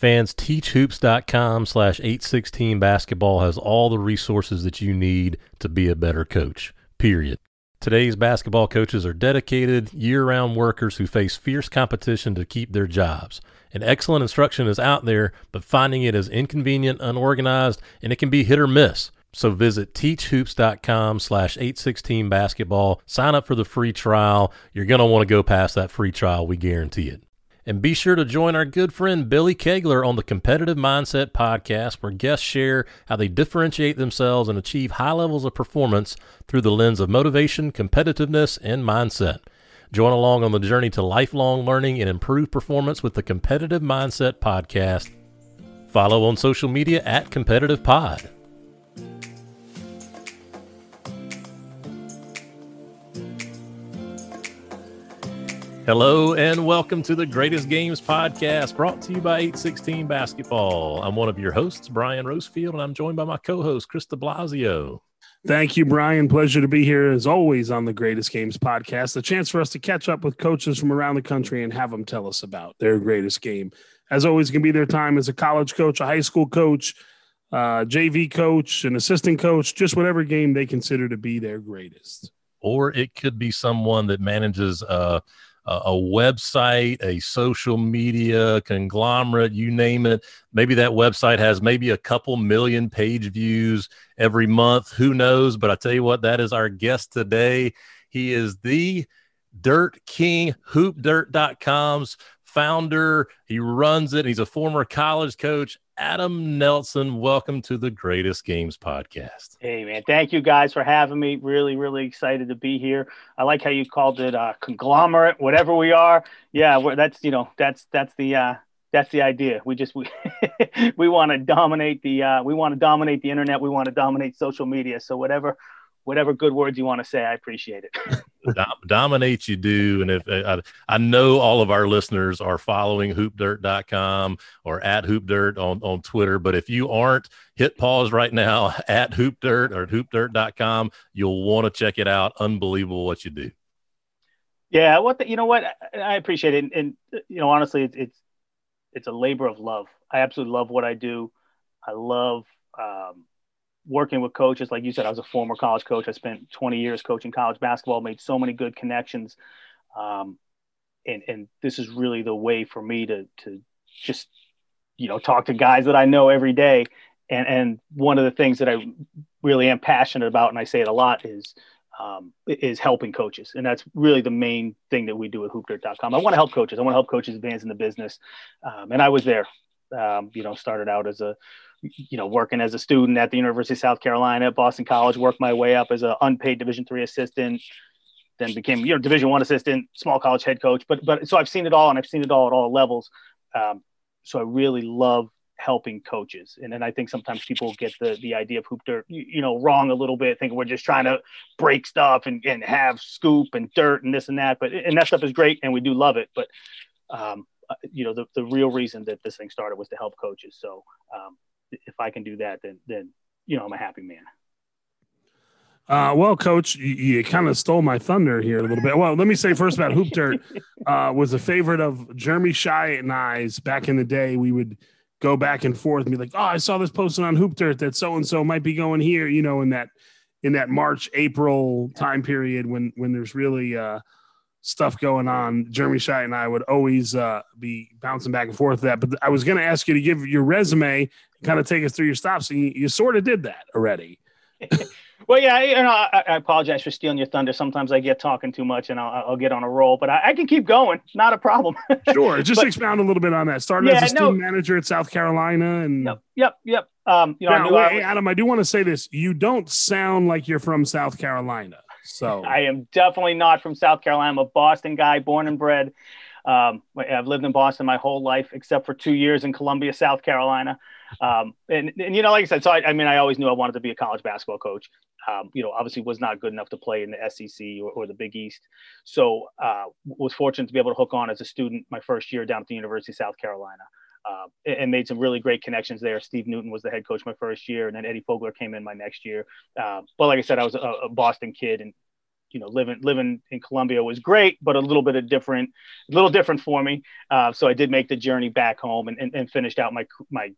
Fans, teachhoops.com slash 816 basketball has all the resources that you need to be a better coach, period. Today's basketball coaches are dedicated, year round workers who face fierce competition to keep their jobs. And excellent instruction is out there, but finding it is inconvenient, unorganized, and it can be hit or miss. So visit teachhoops.com slash 816 basketball. Sign up for the free trial. You're going to want to go past that free trial. We guarantee it. And be sure to join our good friend Billy Kegler on the Competitive Mindset podcast, where guests share how they differentiate themselves and achieve high levels of performance through the lens of motivation, competitiveness, and mindset. Join along on the journey to lifelong learning and improved performance with the Competitive Mindset podcast. Follow on social media at Competitive Pod. Hello and welcome to the Greatest Games podcast brought to you by 816 Basketball. I'm one of your hosts, Brian Rosefield, and I'm joined by my co host, Chris de Blasio. Thank you, Brian. Pleasure to be here as always on the Greatest Games podcast. A chance for us to catch up with coaches from around the country and have them tell us about their greatest game. As always, can be their time as a college coach, a high school coach, uh, JV coach, an assistant coach, just whatever game they consider to be their greatest. Or it could be someone that manages uh, a website, a social media conglomerate, you name it. Maybe that website has maybe a couple million page views every month. Who knows? But I tell you what, that is our guest today. He is the Dirt King, hoopdirt.com's founder. He runs it. He's a former college coach Adam Nelson, welcome to the Greatest Games podcast. Hey, man. Thank you guys for having me. Really, really excited to be here. I like how you called it a conglomerate, whatever we are. Yeah, that's, you know, that's, that's the, uh, that's the idea. We just, we, we want to dominate the, uh, we want to dominate the internet. We want to dominate social media. So whatever, whatever good words you want to say, I appreciate it. dominate you do. And if I, I, know all of our listeners are following hoopdirt.com or at hoopdirt on, on Twitter, but if you aren't, hit pause right now at hoopdirt or hoopdirt.com. You'll want to check it out. Unbelievable what you do. Yeah. What the, you know what? I appreciate it. And, and you know, honestly, it's, it's, it's a labor of love. I absolutely love what I do. I love, um, working with coaches, like you said, I was a former college coach. I spent 20 years coaching college basketball, made so many good connections. Um, and, and this is really the way for me to, to just, you know, talk to guys that I know every day. And, and one of the things that I really am passionate about, and I say it a lot is, um, is helping coaches. And that's really the main thing that we do at hoopdirt.com. I want to help coaches. I want to help coaches advance in the business. Um, and I was there, um, you know, started out as a, you know, working as a student at the University of South Carolina, at Boston College, worked my way up as an unpaid Division three assistant, then became you know Division one assistant, small college head coach. But but so I've seen it all, and I've seen it all at all levels. Um, so I really love helping coaches, and then I think sometimes people get the the idea of hoop dirt you, you know wrong a little bit, thinking we're just trying to break stuff and and have scoop and dirt and this and that. But and that stuff is great, and we do love it, but. Um, uh, you know the, the real reason that this thing started was to help coaches so um, if I can do that, then then you know I'm a happy man. Uh, well, coach, you, you kind of stole my thunder here a little bit. Well, let me say first about Hoop Dirt uh, was a favorite of Jeremy Shy and I's back in the day. We would go back and forth and be like, "Oh, I saw this posted on Hoop Dirt that so and so might be going here," you know, in that in that March April time period when when there's really uh, stuff going on. Jeremy Shy and I would always uh, be bouncing back and forth that. But I was going to ask you to give your resume kind of take us through your stops. And you, you sort of did that already. well, yeah, you know, I, I, apologize for stealing your thunder. Sometimes I get talking too much and I'll, I'll get on a roll, but I, I, can keep going. Not a problem. sure. Just but, expound a little bit on that. Started yeah, as a student no, manager at South Carolina and yep, yep, yep. Um, you know, now, wait, was, Adam, I do want to say this. You don't sound like you're from South Carolina. So I am definitely not from South Carolina. I'm a Boston guy, born and bred. Um, I've lived in Boston my whole life, except for two years in Columbia, South Carolina. Um, and, and, you know, like I said, so I, I, mean, I always knew I wanted to be a college basketball coach. Um, you know, obviously was not good enough to play in the SEC or, or the Big East. So uh, was fortunate to be able to hook on as a student my first year down at the University of South Carolina. Uh, and made some really great connections there. Steve Newton was the head coach my first year, and then Eddie Fogler came in my next year. Uh, but like I said, I was a, a Boston kid and you know, living living in Columbia was great, but a little bit of different, a little different for me. Uh, so I did make the journey back home and, and, and finished out my my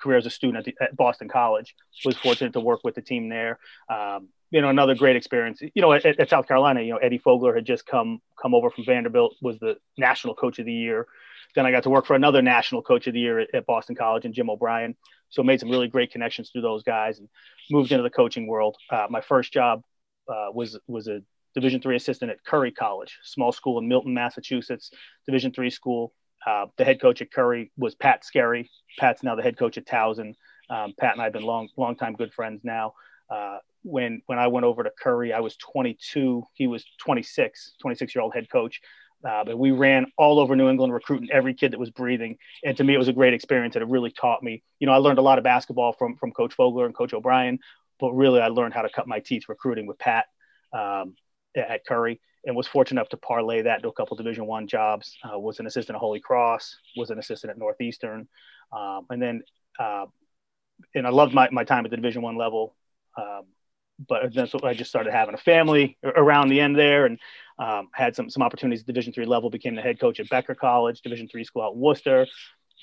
career as a student at, the, at, Boston College. Was fortunate to work with the team there. Um, you know, another great experience. You know, at, at, South Carolina, you know, Eddie Fogler had just come come over from Vanderbilt, was the national coach of the year. Then I got to work for another national coach of the year at, at Boston College and Jim O'Brien. So made some really great connections through those guys and moved into the coaching world. Uh, my first job uh, was was a Division three assistant at Curry College, small school in Milton, Massachusetts, Division three school. Uh, the head coach at Curry was Pat Skerry. Pat's now the head coach at Towson. Um, Pat and I have been long, long time good friends now. Uh, when when I went over to Curry, I was 22. He was 26, 26 year old head coach. Uh, but we ran all over New England recruiting every kid that was breathing. And to me, it was a great experience and it really taught me. You know, I learned a lot of basketball from from Coach Fogler and Coach O'Brien, but really I learned how to cut my teeth recruiting with Pat um, at Curry and was fortunate enough to parlay that to a couple Division One jobs. Uh, was an assistant at Holy Cross, was an assistant at Northeastern, um, and then uh, and I loved my, my time at the Division One level. Um, but then so I just started having a family around the end there, and um, had some some opportunities at Division three level. Became the head coach at Becker College, Division three school out in Worcester.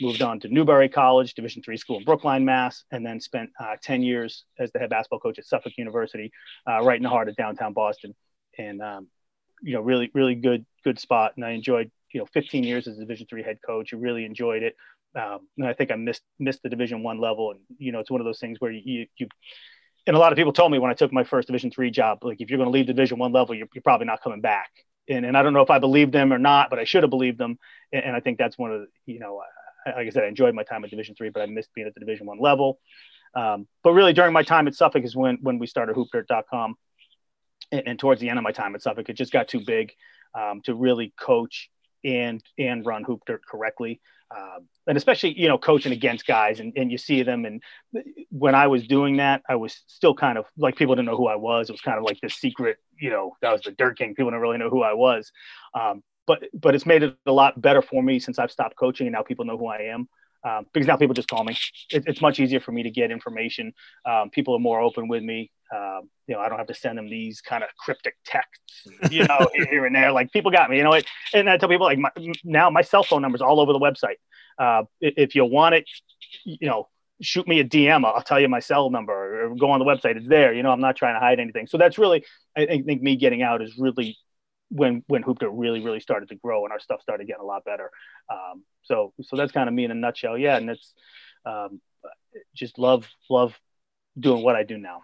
Moved on to Newbury College, Division three school in Brookline, Mass, and then spent uh, ten years as the head basketball coach at Suffolk University, uh, right in the heart of downtown Boston. And um, you know, really, really good, good spot. And I enjoyed, you know, 15 years as a Division three head coach. I really enjoyed it. Um, and I think I missed missed the Division one level. And you know, it's one of those things where you you and a lot of people told me when I took my first Division three job, like if you're going to leave Division one level, you're, you're, probably not coming back. And, and I don't know if I believed them or not, but I should have believed them. And, and I think that's one of the, you know, like I said, I enjoyed my time at Division three, but I missed being at the Division one level. Um, but really, during my time at Suffolk is when when we started HoopDirt.com, and, and towards the end of my time at Suffolk, it just got too big um, to really coach and and run hoop dirt correctly um, and especially you know coaching against guys and, and you see them. And when i was doing that i was still kind of like people didn't know who i was. It was kind of like this secret you know that was the dirt king. People didn't really know who i was. Um, but but it's made it a lot better for me since i've stopped coaching and now people know who i am. Um, because now people just call me. It, it's much easier for me to get information. Um, people are more open with me um, you know, I don't have to send them these kind of cryptic texts, you know, here and there. Like people got me, you know. It, and I tell people like my, now my cell phone number is all over the website. Uh, if you want it, you know, shoot me a DM. I'll tell you my cell number or go on the website. It's there. You know, I'm not trying to hide anything. So that's really, I think, me getting out is really when when Hoop Dirt really really started to grow and our stuff started getting a lot better. Um, so so that's kind of me in a nutshell. Yeah, and it's um, just love love doing what I do now.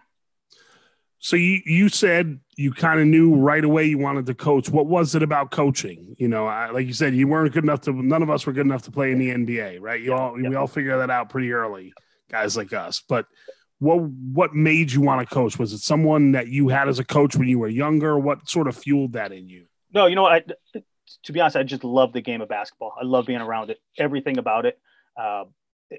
So you you said you kind of knew right away you wanted to coach. What was it about coaching? You know, I, like you said, you weren't good enough to. None of us were good enough to play in the NBA, right? You all we all figure that out pretty early, guys like us. But what what made you want to coach? Was it someone that you had as a coach when you were younger? What sort of fueled that in you? No, you know, I to be honest, I just love the game of basketball. I love being around it, everything about it, uh,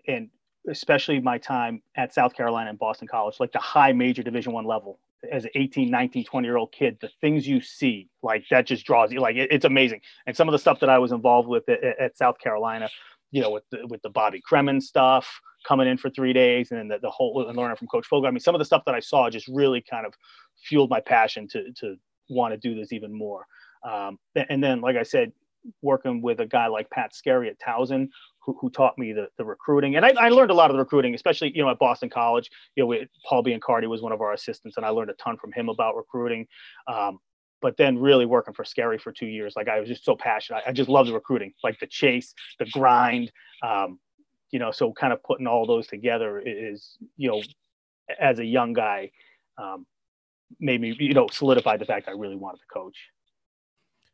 and especially my time at South Carolina and Boston College, like the high major Division One level as an 18 19 20 year old kid the things you see like that just draws you like it, it's amazing. And some of the stuff that i was involved with at, at south carolina you know with the, with the bobby cremins stuff coming in for three days and then the, the whole and learning from coach fogler i mean some of the stuff that i saw just really kind of fueled my passion to to want to do this even more. Um, and then like i said working with a guy like pat skerry at towson who, who taught me the, the recruiting. And I, I, learned a lot of the recruiting, especially, you know, at Boston College, you know, we, Paul Biancardi was one of our assistants and I learned a ton from him about recruiting. Um, but then really working for Skerry for two years, like I was just so passionate. I, I just love the recruiting, like the chase, the grind, um, you know, so kind of putting all those together is, you know, as a young guy, um, made me, you know, solidify the fact I really wanted to coach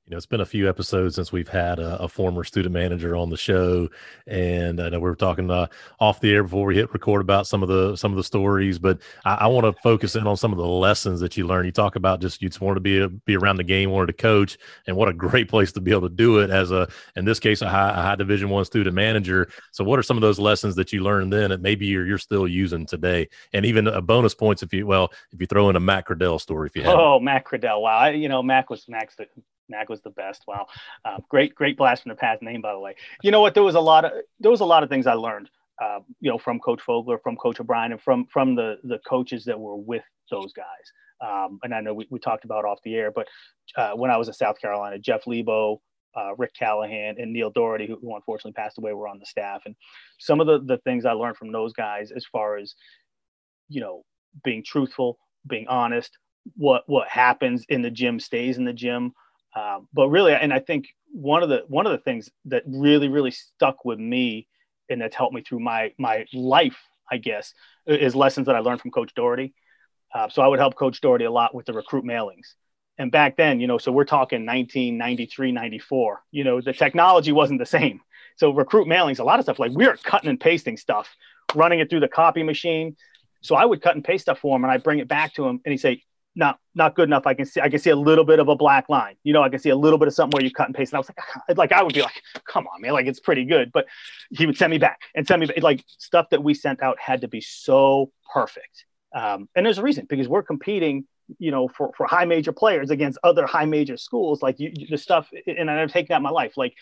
you know, it's been a few episodes since we've had a, a former student manager on the show, and I know we were talking uh, off the air before we hit record about some of the some of the stories. But I, I want to focus in on some of the lessons that you learned. You talk about just you just wanted to be a, be around the game, wanted to coach, and what a great place to be able to do it as a in this case a high, a high Division one student manager. So, what are some of those lessons that you learned then that maybe you're you're still using today, and even a bonus points if you well if you throw in a Mac Cradell story if you have. Oh, Mac Cradell! Wow, I, you know Mac was Mac's the Mac was the best. Wow, uh, great, great blast from the past name, by the way. You know what? There was a lot of there was a lot of things I learned. Uh, you know, from Coach Fogler, from Coach O'Brien, and from from the the coaches that were with those guys. Um, and I know we, we talked about off the air, but uh, when I was in South Carolina, Jeff Lebo, uh, Rick Callahan, and Neil Dougherty, who, who, unfortunately passed away, were on the staff. And some of the, the things I learned from those guys, as far as, you know, being truthful, being honest, what what happens in the gym stays in the gym. Um, but really, and I think one of the one of the things that really really stuck with me and that's helped me through my my life, I guess, is lessons that I learned from Coach Dougherty. Uh, so I would help Coach Dougherty a lot with the recruit mailings. And back then, you know, so we're talking 1993, 94, you know, the technology wasn't the same. So recruit mailings, a lot of stuff like we were cutting and pasting stuff, running it through the copy machine. So I would cut and paste stuff for him and I bring it back to him and he'd say, not not good enough. I can see I can see a little bit of a black line. You know, I can see a little bit of something where you cut and paste. And I was like, like I would be like, come on, man, like it's pretty good. But he would send me back and send me like stuff that we sent out had to be so perfect. Um, and there's a reason because we're competing, you know, for for high major players against other high major schools. Like you, the stuff, and I've taken that in my life. Like,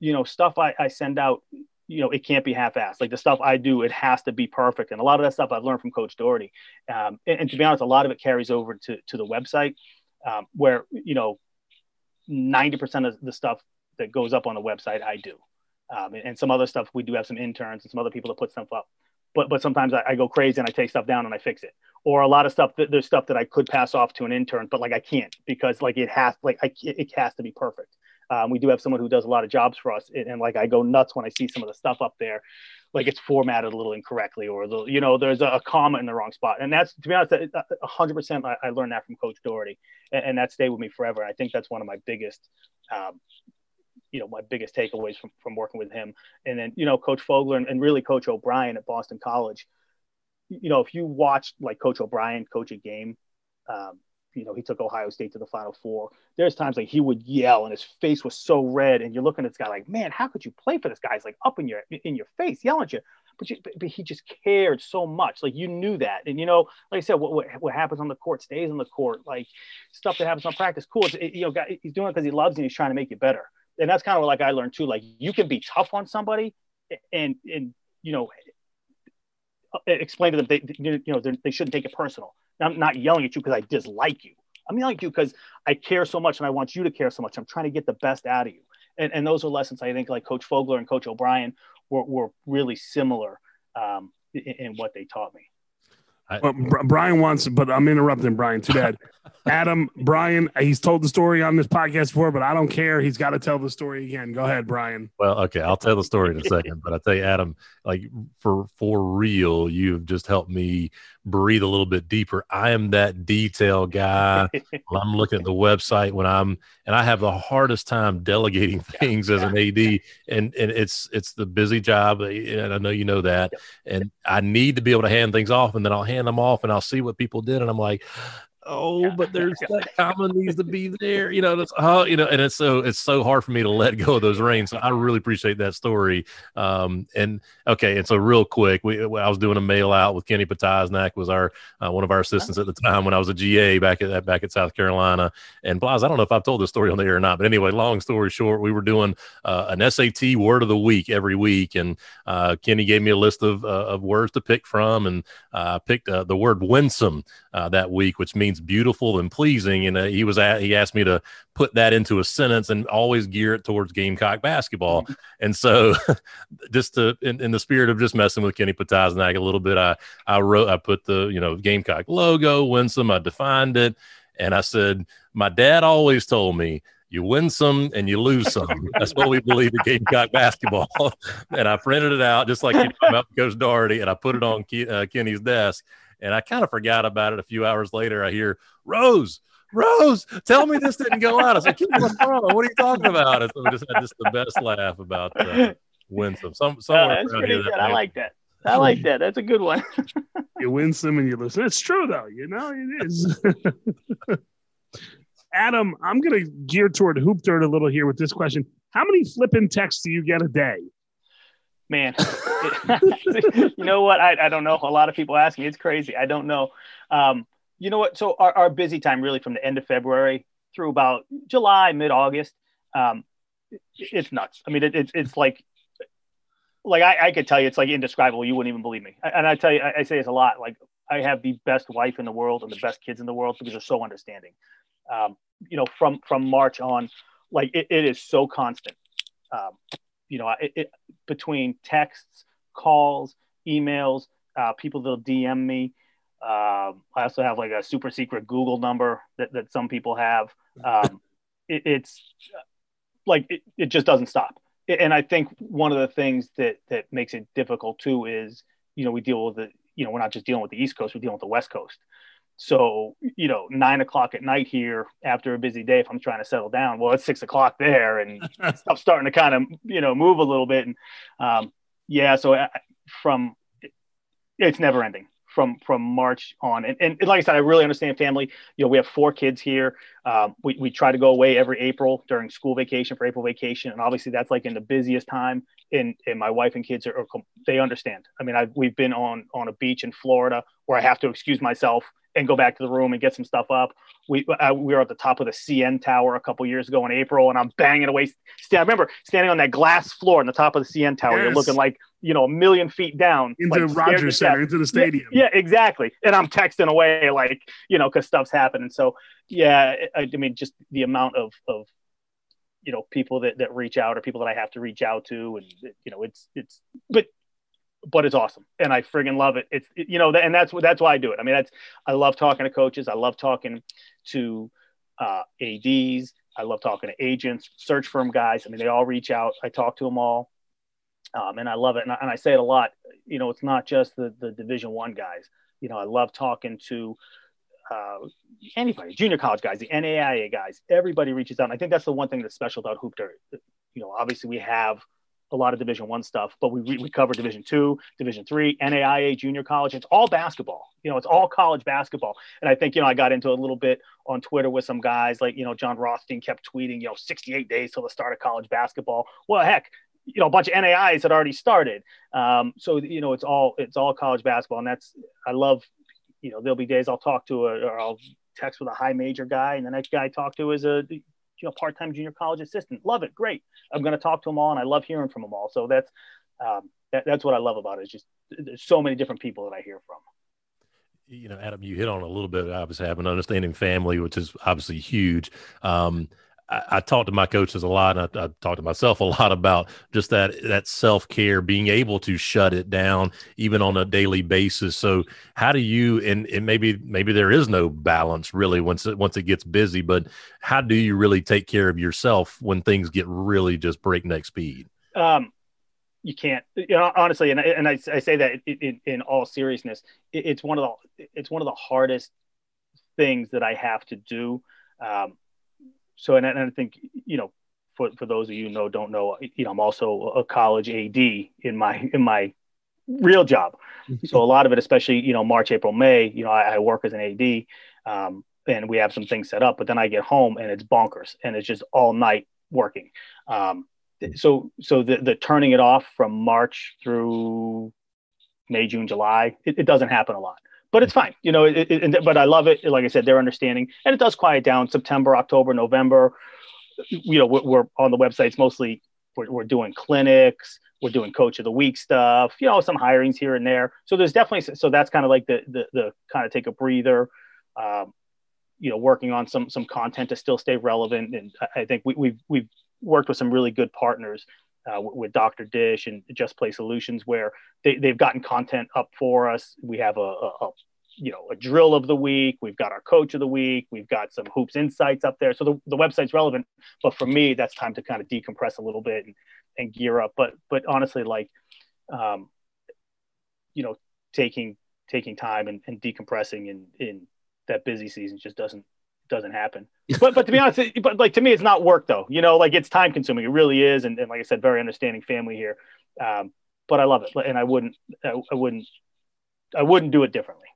you know, stuff I, I send out you know, it can't be half-assed. Like the stuff I do, it has to be perfect. And a lot of that stuff I've learned from Coach Dougherty. Um, and, and, to be honest, a lot of it carries over to, to the website um, where, you know, 90% of the stuff that goes up on the website, I do. Um, and, and, some other stuff, we do have some interns and some other people that put stuff up. But, but sometimes I, I, go crazy and I take stuff down and I fix it. Or a lot of stuff that there's stuff that I could pass off to an intern, but like I can't because like it has like I, it has to be perfect. Um, we do have someone who does a lot of jobs for us, and, and, like I go nuts when I see some of the stuff up there, like it's formatted a little incorrectly, or the you know there's a, a comma in the wrong spot, and that's to be honest, hundred percent I, I, learned that from Coach Dougherty, and, and, that stayed with me forever. I think that's one of my biggest, um, you know, my biggest takeaways from from working with him, and then you know Coach Fogler and, and really Coach O'Brien at Boston College. You know, if you watch like Coach O'Brien coach a game, um, you know, he took Ohio State to the Final Four. There's times like he would yell and his face was so red, and you're looking at this guy like, man, how could you play for this guy? He's like up in your in your face, yelling at you. But, you, but, he just cared so much. Like you knew that, and you know, like I said, what, what, what happens on the court stays on the court. Like stuff that happens on practice, cool. It, you know, guy, he's doing it because he loves you and he's trying to make you better. And that's kind of like I learned too. Like you can be tough on somebody, and and you know, explain to them they you know they shouldn't take it personal I'm not yelling at you because I dislike you. I'm yelling at you because I care so much and I want you to care so much. I'm trying to get the best out of you. And, and those are lessons I think like Coach Fogler and Coach O'Brien were, were really similar um, in, in what they taught me. I, well, Brian wants, but I'm interrupting Brian. Too bad. Adam, Brian, he's told the story on this podcast before, but I don't care. He's got to tell the story again. Go ahead, Brian. Well, okay, I'll tell the story in a second, but I tell you, Adam, like for for real, you've just helped me breathe a little bit deeper. I am that detail guy. I'm looking at the website when I'm, and I have the hardest time delegating things as an AD, and and it's it's the busy job, uh, and I know you know that, and I need to be able to hand things off, and then I'll hand them off, and I'll see what people did, and I'm like, oh, yeah. but there's that comma needs to be there. You know, that's how you know, and it's so it's so hard for me to let go of those reins. So I really appreciate that story. Um, and okay, and so real quick, we I was doing a mail out with Kenny Potaznak, was our uh, one of our assistants at the time when I was a GA back at back at South Carolina. And Blas, I don't know if I've told this story on the air or not, but anyway, long story short, we were doing uh, an SAT word of the week every week, and uh, Kenny gave me a list of uh, of words to pick from, and I uh, picked uh, the word winsome that week, which means beautiful and pleasing. And uh, he was at, he asked me to put that into a sentence and always gear it towards Gamecock basketball. Mm-hmm. And so, just to in, in, the spirit of just messing with Kenny Potaznak a little bit, I I wrote I put the you know Gamecock logo, winsome. I defined it, and I said my dad always told me you win some and you lose some. That's what we believe in Gamecock basketball. and I printed it out just like you know, Coach Dougherty, and I put it on uh, Kenny's desk. And I kind of forgot about it. A few hours later, I hear Rose. Rose, tell me this didn't go out. I said, what's wrong? What are you talking about? And so we just had just the best laugh about uh, Winsome. Some, somewhere oh, that's pretty good. That I like that. I like that. That's a good one. you win some and you lose. It's true though. You know it is. Adam, I'm going to gear toward hoop dirt a little here with this question. How many flipping texts do you get a day? Man you know what? I, I don't know. A lot of people ask me. It's crazy. I don't know. Um, you know what? So our, our busy time really from the end of february through about july mid-august um, it's nuts. I mean it, it, it's like like I, I could tell you it's like indescribable. You wouldn't even believe me. And i tell you i, I say this a lot like I have the best wife in the world and the best kids in the world because they're so understanding. Um, you know, from from March on, like it, it is so constant. Um, you know, it, it, between texts, calls, emails, uh, people that'll DM me. Um, I also have like a super secret Google number that, that some people have. Um, it, it's like it, it just doesn't stop. And I think one of the things that that makes it difficult too is you know we deal with the you know we're not just dealing with the East Coast, we're dealing with the West Coast. So, you know, nine o'clock at night here after a busy day, if I'm trying to settle down, well, it's six o'clock there and stuff's starting to kind of, you know, move a little bit. And um, yeah, so I, uh, from it's never ending from from March on. And, and like I said, I really understand family. You know, we have four kids here. Um, we, we try to go away every April during school vacation for April vacation. And obviously that's like in the busiest time. And, and my wife and kids are, are they understand. I mean, I, we've been on, on a beach in Florida where I have to excuse myself and go back to the room and get some stuff up. We uh, we were at the top of the CN Tower a couple years ago in April, and I'm banging away. I remember standing on that glass floor on the top of the CN Tower. Yes. You're looking like you know a million feet down into like, Rogers Center, into the stadium. Yeah, yeah, exactly. And I'm texting away like you know because stuff's happening. So yeah, I, I mean just the amount of of you know people that, that reach out or people that I have to reach out to, and you know it's it's but but it's awesome and I friggin' love it. It's it, you know, and that's that's why I do it. I mean, that's I love talking to coaches. I love talking to uh, ads. I love talking to agents, search firm guys. I mean, they all reach out. I talk to them all, um, and I love it. And I, and I, say it a lot. You know, it's not just the the Division One guys. You know, I love talking to uh, anybody, junior college guys, the NAIA guys. Everybody reaches out. And I think that's the one thing that's special about Hoop Dirt. You know, obviously we have a lot of division one stuff but we, we cover division two division three naia junior college. It's all basketball. You know it's all college basketball. And i think you know i got into a little bit on twitter with some guys like you know Jon rothstein kept tweeting you know 68 days till the start of college basketball. Well heck you know a bunch of nais had already started. Um, so you know it's all it's all college basketball. And that's i love you know there'll be days i'll talk to a or i'll text with a high major guy and the next guy i talk to is a you know part-time junior college assistant. Love it. Great. I'm going to talk to them all and i love hearing from them all. So that's um, that, that's what i love about it. Is just there's so many different people that i hear from. You know adam you hit on a little bit obviously having an understanding family which is obviously huge. Um, I, I talk to my coaches a lot, and I, I talk to myself a lot about just that that self care, being able to shut it down even on a daily basis. So, how do you and, and maybe maybe there is no balance really once it, once it gets busy, but how do you really take care of yourself when things get really just breakneck speed? Um, you can't you know honestly and, and I, I say that in, in, in all seriousness it, it's one of the it's one of the hardest things that i have to do um, so and, and I think you know for, for those of you who know don't know you know I'm also a college AD in my in my real job. So a lot of it especially you know March April May you know I, I work as an AD um, and we have some things set up but then I get home and it's bonkers and it's just all night working. Um, so so the, the turning it off from March through May June July it, it doesn't happen a lot but it's fine, you know. It, it, but I love it. Like I said, they're understanding, and it does quiet down. September, October, November. You know, we're, we're on the websites mostly. We're, we're, doing clinics. We're doing coach of the week stuff. You know, some hirings here and there. So there's definitely so that's kind of like the the, the kind of take a breather. Um, you know, working on some some content to still stay relevant, and I think we, we've we've worked with some really good partners uh, with Dr. Dish and Just Play Solutions, where they, they've gotten content up for us. We have a, a, a, you know a drill of the week. We've got our coach of the week. We've got some hoops insights up there. So the, the website's relevant, but for me, that's time to kind of decompress a little bit and, and gear up. But but honestly, like um, you know, taking taking time and, and decompressing in in that busy season just doesn't doesn't happen. but but to be honest, but like to me, it's not work though. You know, like it's time consuming. It really is, and, and like I said, very understanding family here. Um, but I love it, and I wouldn't, I, I wouldn't, I wouldn't do it differently.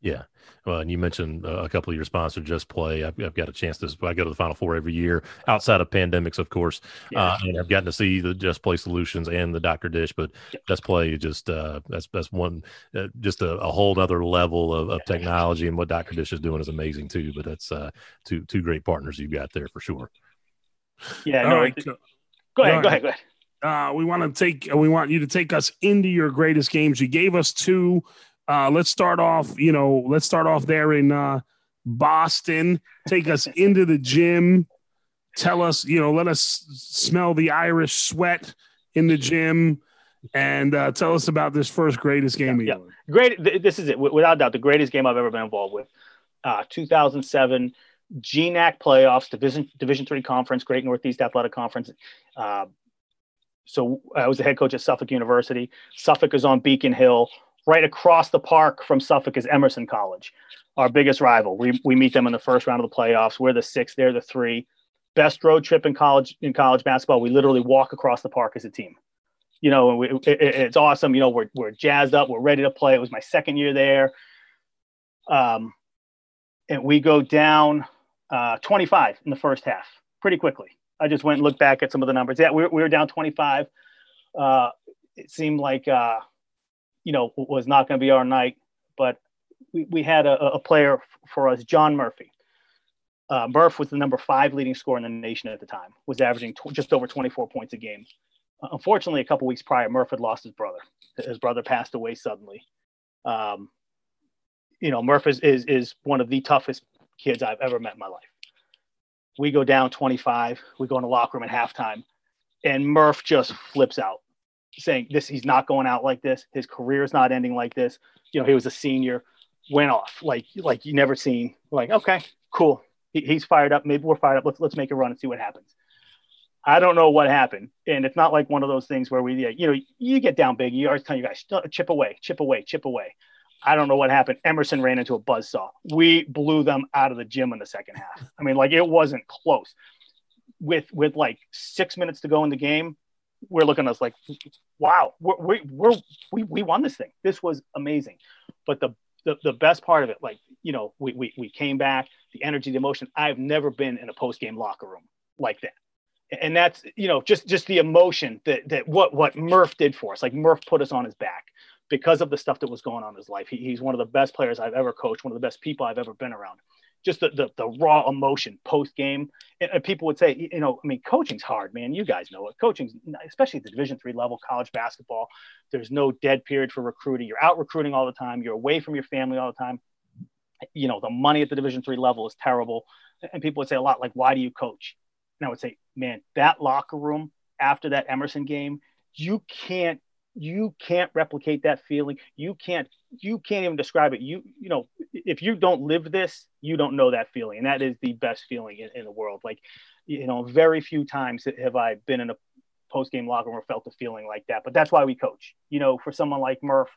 Yeah. Well, and you mentioned uh, a couple of your sponsors, Just Play. I've, I've, got a chance to, I go to the Final Four every year outside of pandemics, of course. Yeah. Uh, and I've gotten to see the Just Play Solutions and the Dr. Dish, but yeah. Just Play just, uh, that's, that's one, uh, just a, a, whole other level of, of technology. And what Dr. Dish is doing is amazing too. But that's uh, two, two great partners you've got there for sure. Yeah. No, right. go, go, ahead, go ahead. Go ahead. Uh, we want to take, we want you to take us into your greatest games. You gave us two Uh, let's start off. You know, let's start off there in uh, Boston. Take us into the gym. Tell us, you know, let us smell the Irish sweat in the gym, and uh, tell us about this first greatest game. Yeah, yeah. great. This is it, without doubt, the greatest game I've ever been involved with. Uh, 2007 GNAC playoffs, Division Division three conference, Great Northeast Athletic Conference. Uh, so I was the head coach at Suffolk University. Suffolk is on Beacon Hill. Right across the park from Suffolk is Emerson College, our biggest rival. We, we meet them in the first round of the playoffs. We're the six, they're the three. Best road trip in college in college basketball. We literally walk across the park as a team. You know, and we, it, it's awesome. You know, we're, we're jazzed up. We're ready to play. It was my second year there. Um, and we go down uh, 25 in the first half pretty quickly. I just went and looked back at some of the numbers. Yeah, we we were down 25. Uh, it seemed like, uh, you know, was not going to be our night, but we, we had a, a player for us, John Murphy. Uh, Murph was the number five leading scorer in the nation at the time, was averaging tw- just over 24 points a game. Uh, unfortunately, a couple weeks prior, Murph had lost his brother. His brother passed away suddenly. Um, you know, Murph is, is, is one of the toughest kids I've ever met in my life. We go down 25. We go in the locker room at halftime, and Murph just flips out, saying, "This he's not going out like this. His career is not ending like this. You know, he was a senior, went off like like you never seen. Like, okay, cool. He, he's fired up. Maybe we're fired up. Let's let's make a run and see what happens." I don't know what happened, and it's not like one of those things where we, you know, you get down big. You always tell you guys, chip away, chip away, chip away. I don't know what happened. Emerson ran into a buzz saw. We blew them out of the gym in the second half. I mean, like it wasn't close. With with like six minutes to go in the game, we're looking at us like, wow, we're, we we're, we we won this thing. This was amazing. But the the, the best part of it, like you know, we, we we came back, the energy, the emotion. I've never been in a post game locker room like that and that's you know just just the emotion that that what what Murph did for us. Like Murph put us on his back because of the stuff that was going on in his life. He, he's one of the best players I've ever coached, one of the best people I've ever been around. Just the, the, the raw emotion post game. And, people would say, you know, I mean, coaching's hard, man. You guys know it. Coaching, especially the Division three level, college basketball, there's no dead period for recruiting. You're out recruiting all the time. You're away from your family all the time. You know, the money at the Division three level is terrible. And people would say a lot like, why do you coach? And I would say, man, that locker room after that Emerson game, you can't you can't replicate that feeling. You can't you can't even describe it. You you know if you don't live this you don't know that feeling. And that is the best feeling in, in the world. Like you know very few times have i been in a post-game locker room or felt a feeling like that. But that's why we coach. You know for someone like murph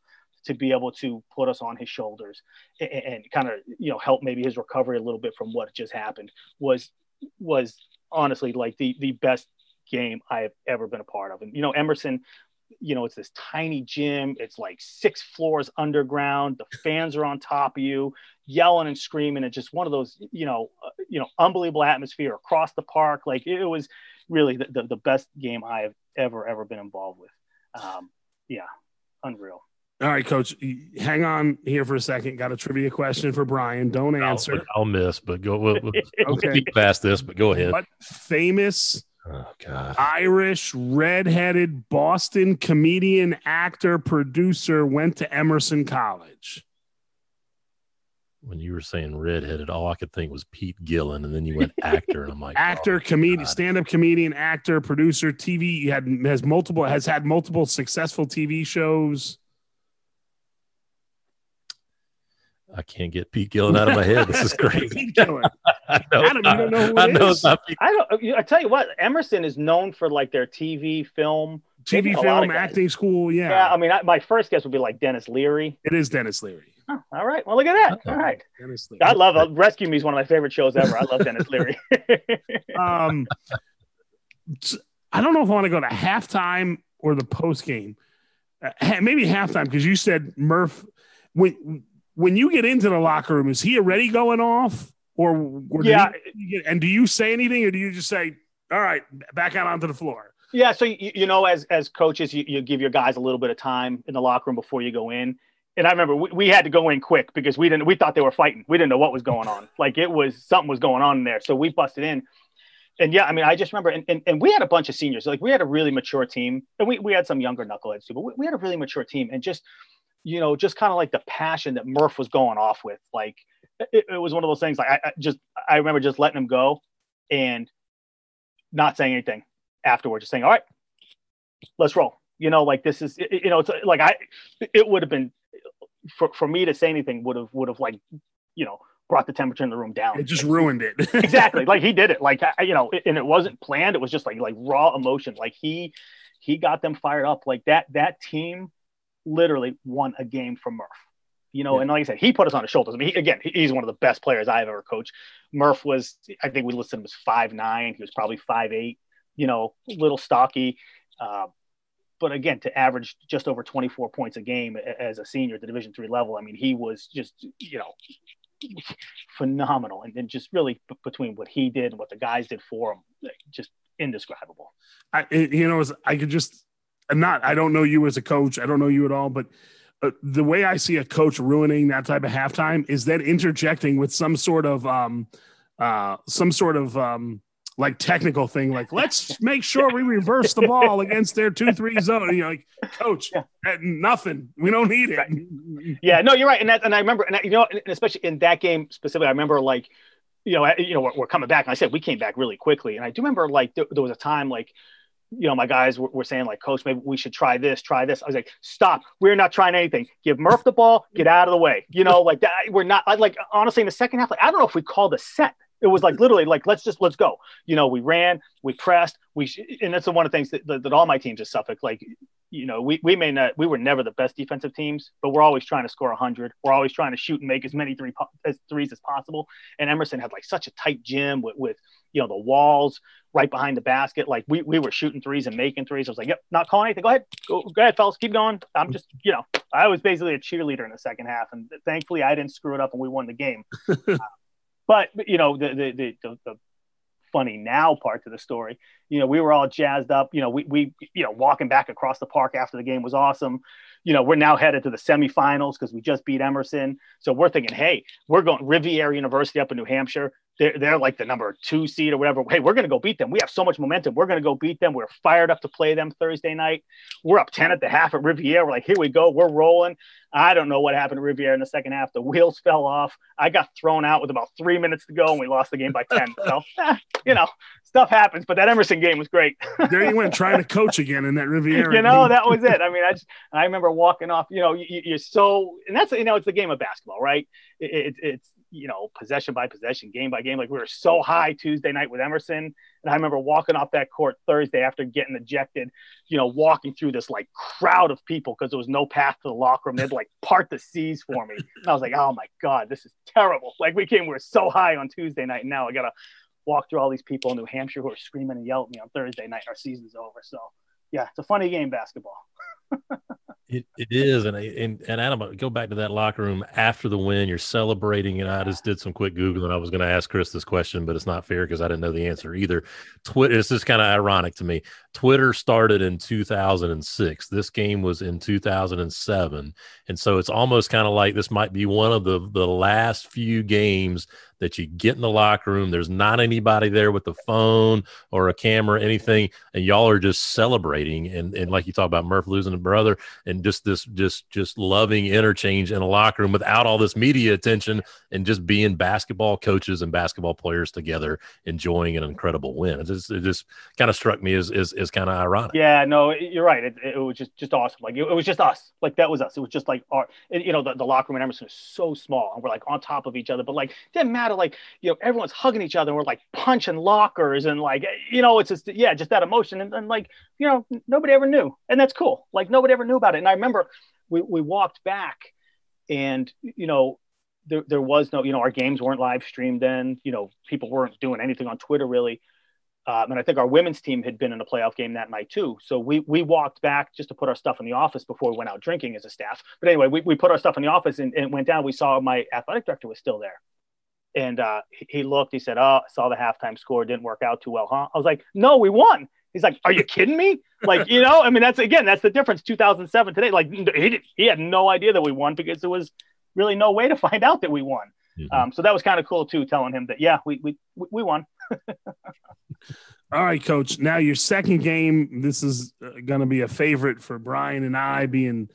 to be able to put us on his shoulders and, and kind of you know help maybe his recovery a little bit from what just happened was was honestly like the the best game I have ever been a part of. And you know, Emerson you know, it's this tiny gym. It's like six floors underground. The fans are on top of you, yelling and screaming. It's just one of those, you know, uh, you know, unbelievable atmosphere across the park. Like it was really the, the, the best game I have ever, ever been involved with. Um, yeah, unreal. All right, coach, hang on here for a second. Got a trivia question for Brian. Don't answer. I'll, I'll miss, but go. We'll, we'll, okay. Keep past this, but go ahead. What famous Oh, God. Irish, redheaded Boston comedian, actor, producer went to Emerson College. When you were saying redheaded, all I could think was Pete Gillen, and then you went actor, and I'm like, actor, oh, comedian, stand-up comedian, actor, producer, TV. He had has multiple has had multiple successful TV shows. I can't get Pete Gillen out of my head. This is crazy. Pete Gillen. I know, Adam, you don't know who I know is. I don't. I tell you what, Emerson is known for like their TV, film, TV, film, acting school. Yeah. Yeah. I mean, I, my first guess would be like Denis Leary. It is Denis Leary. Oh, all right. Well, look at that. All right. Denis Leary. I love uh, Rescue Me is one of my favorite shows ever. I love Denis Leary. um, I don't know if I want to go to halftime or the post game. Uh, maybe halftime because you said Murph when when you get into the locker room, is he already going off? Or, or yeah, get, and do you say anything, or do you just say, "All right, back out onto the floor"? Yeah, so you, you know, as as coaches, you, you give your guys a little bit of time in the locker room before you go in. And I remember we, we had to go in quick because we didn't we thought they were fighting. We didn't know what was going on. Like it was something was going on in there. So we busted in. And yeah, I mean, I just remember, and, and, and we had a bunch of seniors. Like we had a really mature team, and we, we had some younger knuckleheads too, but we, we had a really mature team. And just you know, just kind of like the passion that Murph was going off with. Like it, it was one of those things. Like I, I, just, I remember just letting him go and not saying anything afterwards, just saying, "All right, let's roll." You know, like this is, you know, it's like I, it would have been for for me to say anything would have would have like, you know, brought the temperature in the room down. It just ruined it. exactly. Like he did it. Like you know, and it wasn't planned. It was just like like raw emotion. Like he he got them fired up. Like that that team literally won a game from Murph. You know, yeah. and like I said, he put us on his shoulders. I mean, he, again, he's one of the best players I've ever coached. Murph was, I think we listed him as five nine. He was probably five eight. You know, little stocky. Uh, but again, to average just over 24 points a game as a senior at the Division three level, I mean, he was just, you know, phenomenal. And, and just really b- between what he did and what the guys did for him, just indescribable. I, you know, as I could just, I'm not, I don't know you as a coach. I don't know you at all, but uh, the way I see a coach ruining that type of halftime is then interjecting with some sort of, um, uh, some sort of, um, like technical thing, like let's make sure we reverse the ball against their two three zone. And you're like, coach, yeah. nothing. We don't need it. Right. Yeah, no, you're right. And that, and I remember, and you know, and especially in that game specifically, I remember like, you know, you know, we're, we're, coming back. And I said we came back really quickly, and I do remember like there, there was a time like you know, my guys were, were, saying like, coach, maybe we should try this, try this. I was like, stop. We're not trying anything. Give Murph the ball, get out of the way. You know, like that. We're not I, like, honestly, in the second half, like, I don't know if we called a set. It was like literally like, let's just, let's go. You know, we ran, we pressed, we, and that's one of the things that, that, that all my teams at Suffolk, like, you know, we, we may not, we were never the best defensive teams, but we're always trying to score 100. We're always trying to shoot and make as many three as threes as possible. And Emerson had like such a tight gym with, with you know, the walls right behind the basket. Like we, we were shooting threes and making threes. I was like, yep, not calling anything. Go ahead. Go, go ahead, fellas. Keep going. I'm just, you know, I was basically a cheerleader in the second half. And thankfully I didn't screw it up and we won the game. uh, but, you know, the, the, the, the, the funny now part to the story. You know, we were all jazzed up. You know, we, we you know, walking back across the park after the game was awesome. You know, we're now headed to the semifinals because we just beat Emerson. So we're thinking, hey, we're going Rivier University up in New Hampshire they're, they're like the number two seed or whatever. Hey, we're going to go beat them. We have so much momentum. We're going to go beat them. We're fired up to play them Thursday night. We're up 10 at the half at Rivier. We're like, here we go. We're rolling. I don't know what happened to Rivier in the second half. The wheels fell off. I got thrown out with about three minutes to go and we lost the game by 10. So, eh, you know, stuff happens, but that Emerson game was great. there you went trying to coach again in that Rivier. You know, game. that was it. I mean, I just, I remember walking off, you know, you, are so, and that's, you know, it's the game of basketball, right? It, it, it's, you know, possession by possession, game by game. Like we were so high Tuesday night with Emerson. And I remember walking off that court Thursday after getting ejected, you know, walking through this like crowd of people because there was no path to the locker room. They'd like part the seas for me. And I was like, oh my God, this is terrible. Like we came, we were so high on Tuesday night. And now I got to walk through all these people in New Hampshire who are screaming and yelling at me on Thursday night. Our season's over. So yeah, it's a funny game, basketball. It, it is, and and and Adam, go back to that locker room after the win. You're celebrating, and I just did some quick googling. I was going to ask Chris this question, but it's not fair because I didn't know the answer either. Twitter. It's just kind of ironic to me. Twitter started in 2006. This game was in 2007, and so it's almost kind of like this might be one of the the last few games that you get in the locker room. There's not anybody there with a phone or a camera, anything, and y'all are just celebrating. And and like you talk about Murph losing a brother, and just this just just loving interchange in a locker room without all this media attention, and just being basketball coaches and basketball players together, enjoying an incredible win. It just, it just kind of struck me as as, as kind of ironic. Yeah, no, you're right. It, it was just just awesome. Like it, it, was just us. Like that was us. It was just like our, you know, the, the locker room in Emerson is so small, and we're like on top of each other. But like, didn't matter. Like you know, everyone's hugging each other, and we're like punching lockers, and like you know, it's just yeah, just that emotion, and, and like you know, nobody ever knew, and that's cool. Like nobody ever knew about it. And I remember we we walked back, and you know, there, there was no, you know, our games weren't live streamed then. You know, people weren't doing anything on Twitter really. Um, and I think our women's team had been in a playoff game that night too. So we we walked back just to put our stuff in the office before we went out drinking as a staff. But anyway, we, we put our stuff in the office and, and went down. We saw my athletic director was still there. And uh, he looked, he said, Oh, I saw the halftime score. Didn't work out too well, huh? I was like, No, we won. He's like, Are you kidding me? Like, you know, I mean, that's again, that's the difference 2007 today. Like, he, he had no idea that we won because there was really no way to find out that we won. Mm-hmm. Um, so that was kind of cool too, telling him that, yeah, we, we, we won. All right, coach. Now your second game. This is uh, going to be a favorite for Brian and I, being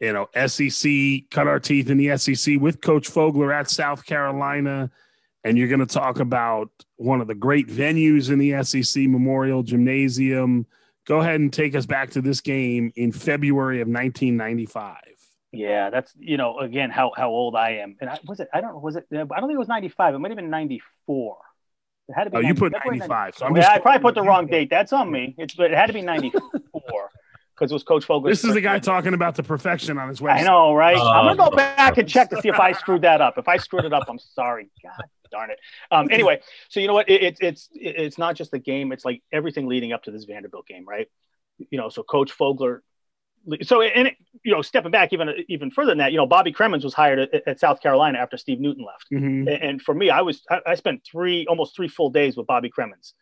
you know, SEC, cut our teeth in the SEC with Coach Fogler at South Carolina. And you're going to talk about one of the great venues in the SEC, Memorial Gymnasium. Go ahead and take us back to this game in February of 1995. Yeah, that's you know again how how old I am, and I, was it I don't know was it I don't think it was 95. It might have been 94. It had to be. Oh, 90, you put 95. So I yeah, I probably put the wrong date. That's on me. It's but it had to be 94 because it was Coach Fogler. This is the guy talking about the perfection on his website. I know, right? Uh, I'm gonna go back and check to see if I screwed that up. If I screwed it up, I'm sorry. God darn it. Um, anyway, so you know what? It, it, it's it's not just the game. It's like everything leading up to this Vanderbilt game, right? You know, so Coach Fogler. So and it, you know, stepping back even even further than that, you know, Bobby Cremins was hired at, at South Carolina after Steve Newton left, mm-hmm. and, and, for me, I was I, I spent three almost three full days with Bobby Cremins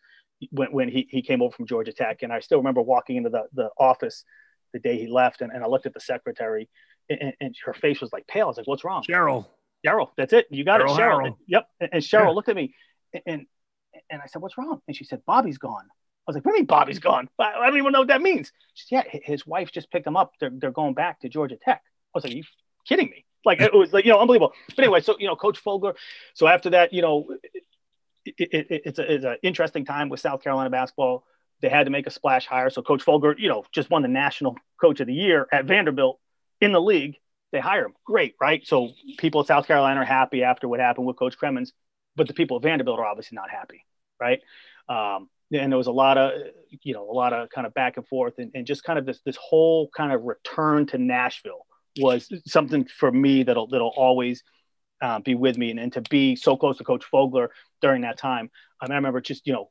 when, when he, he came over from Georgia Tech. And I still remember walking into the, the office the day he left and, and I looked at the secretary and, and, her face was like pale. I was like, what's wrong? Cheryl. Cheryl, that's it. You got Cheryl it. Cheryl. Harrell. Yep. And, Cheryl yeah. looked at me and, and I said, what's wrong? And she said, Bobby's gone. I was like, what do you mean Bobby's gone? I don't even know what that means. She said, yeah, his wife just picked him up. They're, they're going back to Georgia Tech. I was like, are you kidding me? Like, it was like, you know, unbelievable. But anyway, so, you know, Coach Fogler. So after that, you know, it, it, it's, a, it's an interesting time with South Carolina basketball. They had to make a splash hire. So Coach Fogler, you know, just won the national coach of the year at Vanderbilt in the league. They hire him. Great, right? So people at South Carolina are happy after what happened with Coach Cremins, but the people at Vanderbilt are obviously not happy, right? Um, and there was a lot of, you know, a lot of kind of back and forth, and, and just kind of this this whole kind of return to Nashville was something for me that'll that'll always uh, be with me, and, and to be so close to Coach Fogler during that time. I, mean, I remember just you know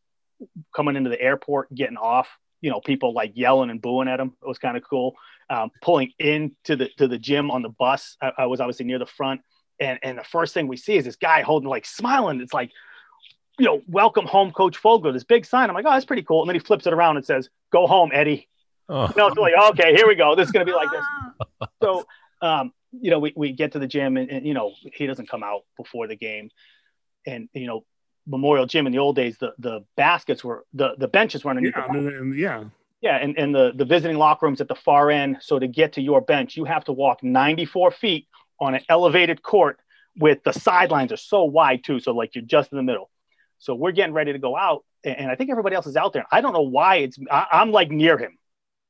coming into the airport, getting off, you know, people like yelling and booing at him. It was kind of cool. Um, pulling into the to the gym on the bus, I, I, was obviously near the front, and and the first thing we see is this guy holding like smiling. It's like, you know, welcome home, Coach Fogler. This big sign. I'm like, oh, that's pretty cool. And then he flips it around and says, "Go home, Eddie." Oh. You know, it's like, okay, here we go. This is gonna be like this. So, um, you know, we, we get to the gym and, and you know he doesn't come out before the game, and you know Memorial Gym in the old days, the the baskets were the the benches were underneath. Yeah, and, yeah. Yeah, and, and the, the visiting locker rooms at the far end. So to get to your bench, you have to walk 94 feet on an elevated court with the sidelines are so wide too. So like you're just in the middle. So we're getting ready to go out, and I think everybody else is out there. I don't know why it's I, I'm like near him,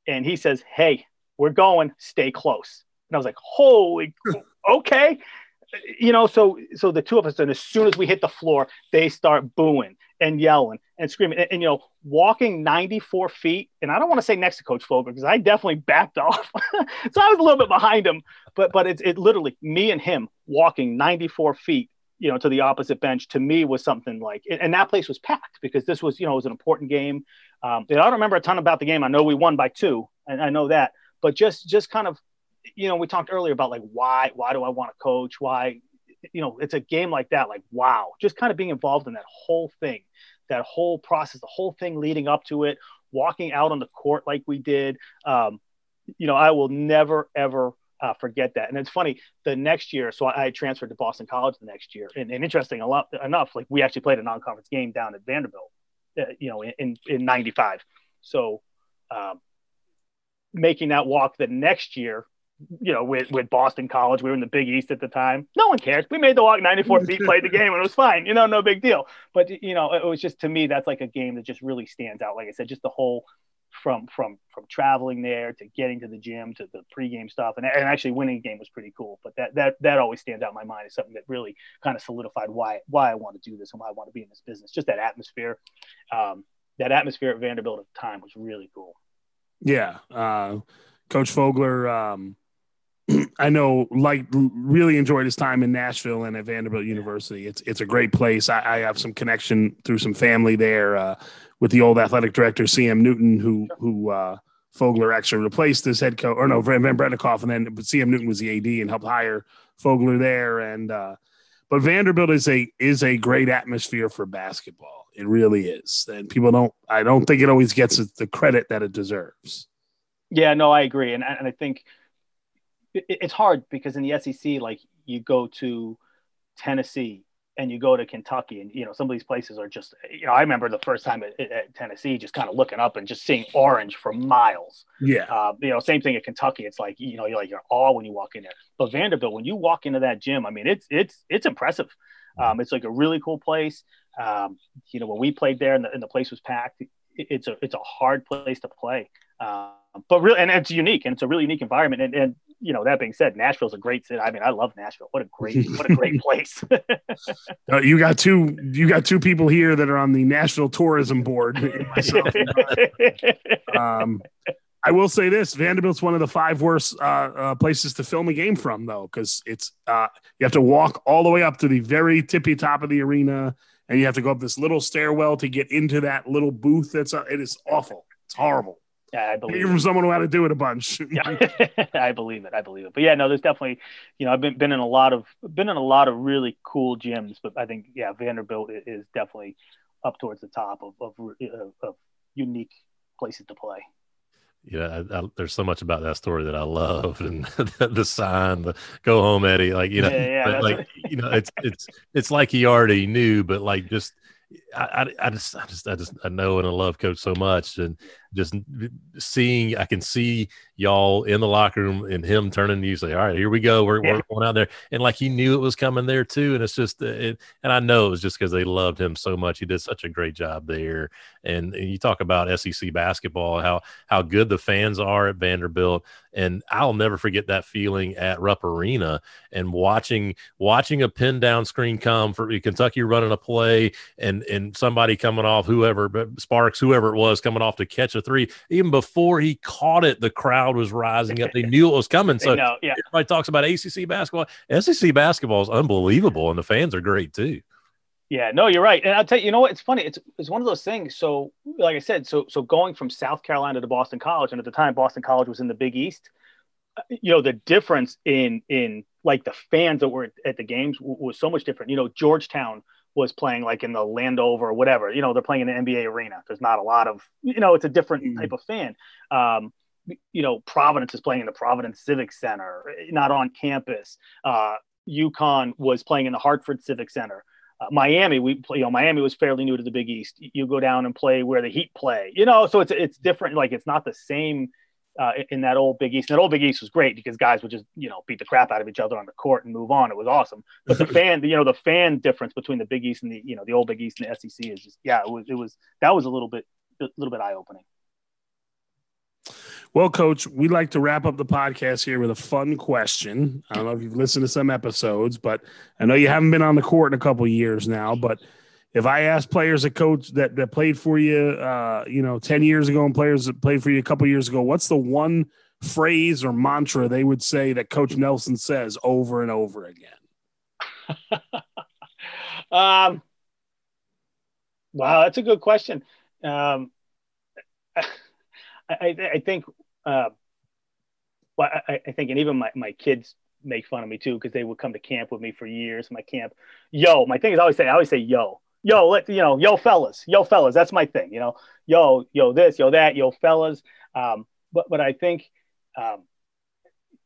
and he says, "Hey, we're going. Stay close." And I was like, "Holy, okay." you know, so so the two of us, and as soon as we hit the floor, they start booing and yelling and screaming, and, and you know, walking 94 feet. And I don't want to say next to Coach Fogler because I definitely backed off, so I was a little bit behind him. But but it's it literally me and him walking 94 feet, you know, to the opposite bench. To me, was something like, and that place was packed because this was you know it was an important game. Um, I don't remember a ton about the game. I know we won by two, and I know that, but just just kind of you know, we talked earlier about like why why do I want to coach? Why you know, it's a game like that, like wow, just kind of being involved in that whole thing, that whole process, the whole thing leading up to it, walking out on the court like we did. Um, you know, I will never ever uh, forget that. And it's funny, the next year, so I, I transferred to Boston College the next year, and, and interesting a lot, enough, like we actually played a non-conference game down at Vanderbilt, uh, you know, in in '95. So um, making that walk the next year you know, with, with Boston College, we were in the Big East at the time. No one cares. We made the walk 94 feet, played the game, and it was fine. You know, no big deal. But you know, it was just to me that's like a game that just really stands out. Like I said, just the whole from from from traveling there to getting to the gym to the pregame stuff, and, and actually winning a game was pretty cool. But that that that always stands out in my mind as something that really kind of solidified why why I want to do this and why I want to be in this business. Just that atmosphere. Um, that atmosphere at Vanderbilt at the time was really cool. Yeah. Uh, Coach Fogler, um, I know, like, really enjoyed his time in Nashville and at Vanderbilt University. It's it's a great place. I, I have some connection through some family there uh, with the old athletic director CM Newton, who who uh, Fogler actually replaced as head coach, or no, Van Breda Kolff, and then but CM Newton was the AD and helped hire Fogler there. And uh, but Vanderbilt is a is a great atmosphere for basketball. It really is, and people don't. I don't think it always gets the credit that it deserves. Yeah, no, I agree, and and I think it's hard because in the SEC, like you go to Tennessee and you go to Kentucky, and you know some of these places are just. You know, I remember the first time at, at Tennessee, just kind of looking up and just seeing orange for miles. Yeah. Uh, you know, same thing at Kentucky. It's like you know, you're like you're all when you walk in there. But Vanderbilt, when you walk into that gym, I mean, it's it's it's impressive. Um, it's like a really cool place. Um, you know, when we played there and the, and the place was packed, it, it's a it's a hard place to play. Um, but really, and it's unique, and it's a really unique environment. And, and you know, that being said, Nashville's a great city. I mean, I love Nashville. What a great, what a great place. uh, you got two, you got two people here that are on the Nashville Tourism Board. um, I will say this: Vanderbilt's one of the five worst uh, uh, places to film a game from, though, because it's uh, you have to walk all the way up to the very tippy top of the arena, and you have to go up this little stairwell to get into that little booth. That's uh, it is awful. It's horrible. Yeah, I believe You're from someone who had to do it a bunch. yeah, I believe it. I believe it. But yeah, no, there's definitely, you know, I've been been in a lot of been in a lot of really cool gyms, but I think yeah, Vanderbilt is definitely up towards the top of of, of unique places to play. Yeah, I, I, there's so much about that story that I love, and the, the sign, the "Go home, Eddie." Like you know, yeah, yeah, like you know, it's it's it's like he already knew, but like just I, I, just, I just, I just, I know and I love Coach so much, and just seeing, I can see y'all in the locker room and him turning to you, say, "All right, here we go, we're, yeah. we're going out there," and like he knew it was coming there too, and it's just, uh, it, and I know it was just because they loved him so much. He did such a great job there, and, and you talk about SEC basketball, how how good the fans are at Vanderbilt, and I'll never forget that feeling at Rupp Arena and watching watching a pin down screen come for Kentucky running a play and and somebody coming off whoever Sparks whoever it was coming off to catch a three even before he caught it the crowd was rising up they knew it was coming so know, yeah. everybody talks about ACC basketball SEC basketball is unbelievable and the fans are great too. Yeah, no, you're right. And I'll tell you, you know what? It's funny. It's it's one of those things. So, like I said, so so going from South Carolina to Boston College, and at the time Boston College was in the Big East. Uh, you know, the difference in in like the fans that were at the games was so much different. You know, Georgetown was playing like in the Landover or whatever. You know, they're playing in the NBA arena. There's not a lot of, you know, it's a different mm-hmm. type of fan. Um, you know, Providence is playing in the Providence Civic Center, not on campus. Uh, UConn was playing in the Hartford Civic Center. Uh, Miami, we play, you know, Miami was fairly new to the Big East. You go down and play where the Heat play, you know, so it's it's different. Like it's not the same uh, in that old Big East. And that old Big East was great because guys would just you know beat the crap out of each other on the court and move on. It was awesome. But the fan, you know, the fan difference between the Big East and the you know the old Big East and the SEC is just yeah, it was it was that was a little bit a little bit eye opening. Well, Coach, we like to wrap up the podcast here with a fun question. I don't know if you've listened to some episodes, but I know you haven't been on the court in a couple years now. But if I ask players a coach that, that played for you, uh, you know, ten years ago, and players that played for you a couple years ago, what's the one phrase or mantra they would say that Coach Nelson says over and over again? um, wow, that's a good question. Um, I, I think uh, well, I, I, think, and even my, my kids make fun of me too because they would come to camp with me for years. My camp, yo, my thing is I always say, I always say, yo, yo, let you know, yo, fellas, yo, fellas. That's my thing, you know, yo, yo, this, yo, that, yo, fellas. Um, but but I think, um,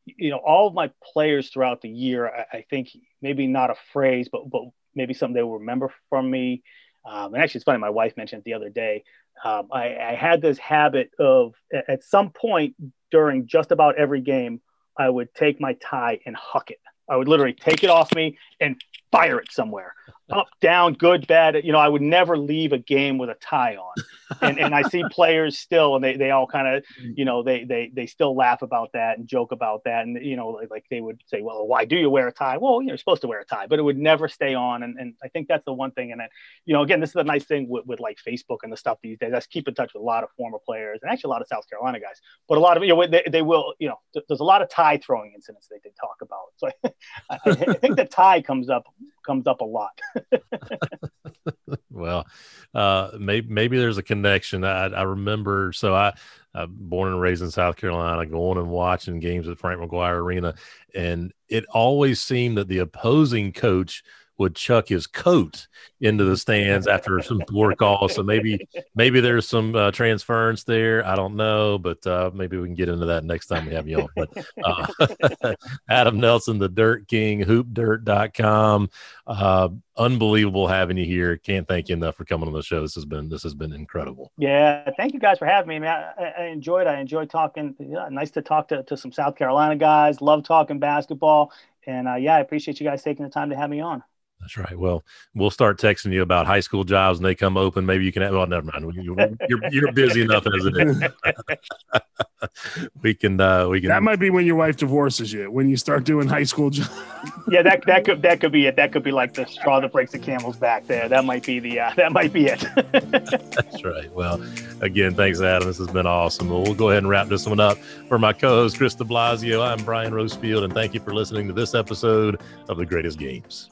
you know, all of my players throughout the year, I, I, think maybe not a phrase, but but maybe something they will remember from me. Um, and actually, it's funny. My wife mentioned it the other day um, I, I, had this habit of at some point during just about every game, I would take my tie and huck it. I would literally take it off me and fire it somewhere up, down, good, bad. You know, I would never leave a game with a tie on. And, and I see players still, and they, they all kind of, mm. you know, they, they, they still laugh about that and joke about that. And, you know, like, they would say, well, why do you wear a tie? Well, you're supposed to wear a tie, but it would never stay on. And, and I think that's the one thing. And then, you know, again, this is a nice thing with, with like Facebook and the stuff these days. I keep in touch with a lot of former players and actually a lot of South Carolina guys, but a lot of, you know, they, they will, you know, th- there's a lot of tie throwing incidents they, they talk about. So I, I think the tie comes up, comes up a lot. well, uh, maybe maybe there's a connection. I, I remember. So I, I'm born and raised in South Carolina, going and watching games at Frank McGuire Arena, and it always seemed that the opposing coach would chuck his coat into the stands after some poor calls. So maybe maybe there's some uh, transference there. I don't know, but uh, maybe we can get into that next time we have you on. But uh, Adam Nelson, the Dirt King, HoopDirt.com. Uh, unbelievable having you here. Can't thank you enough for coming on the show. This has been this has been incredible. Yeah, thank you guys for having me. Man, I, I enjoyed. I enjoyed talking. Yeah, nice to talk to, to some South Carolina guys. Love talking basketball. And uh, yeah, I appreciate you guys taking the time to have me on. That's right. Well, we'll start texting you about high school jobs and they come open. Maybe you can have, well, never mind. You're, you're busy enough as it is. we can, uh, we can. That might be when your wife divorces you, when you start doing high school jobs. yeah, that, that could, that could be it. That could be like the straw that breaks the camel's back there. That might be the, uh, that might be it. That's right. Well, again, thanks, Adam. This has been awesome. Well, we'll go ahead and wrap this one up. For my co host, Chris de Blasio, I'm Brian Rosefield, and thank you for listening to this episode of The Greatest Games.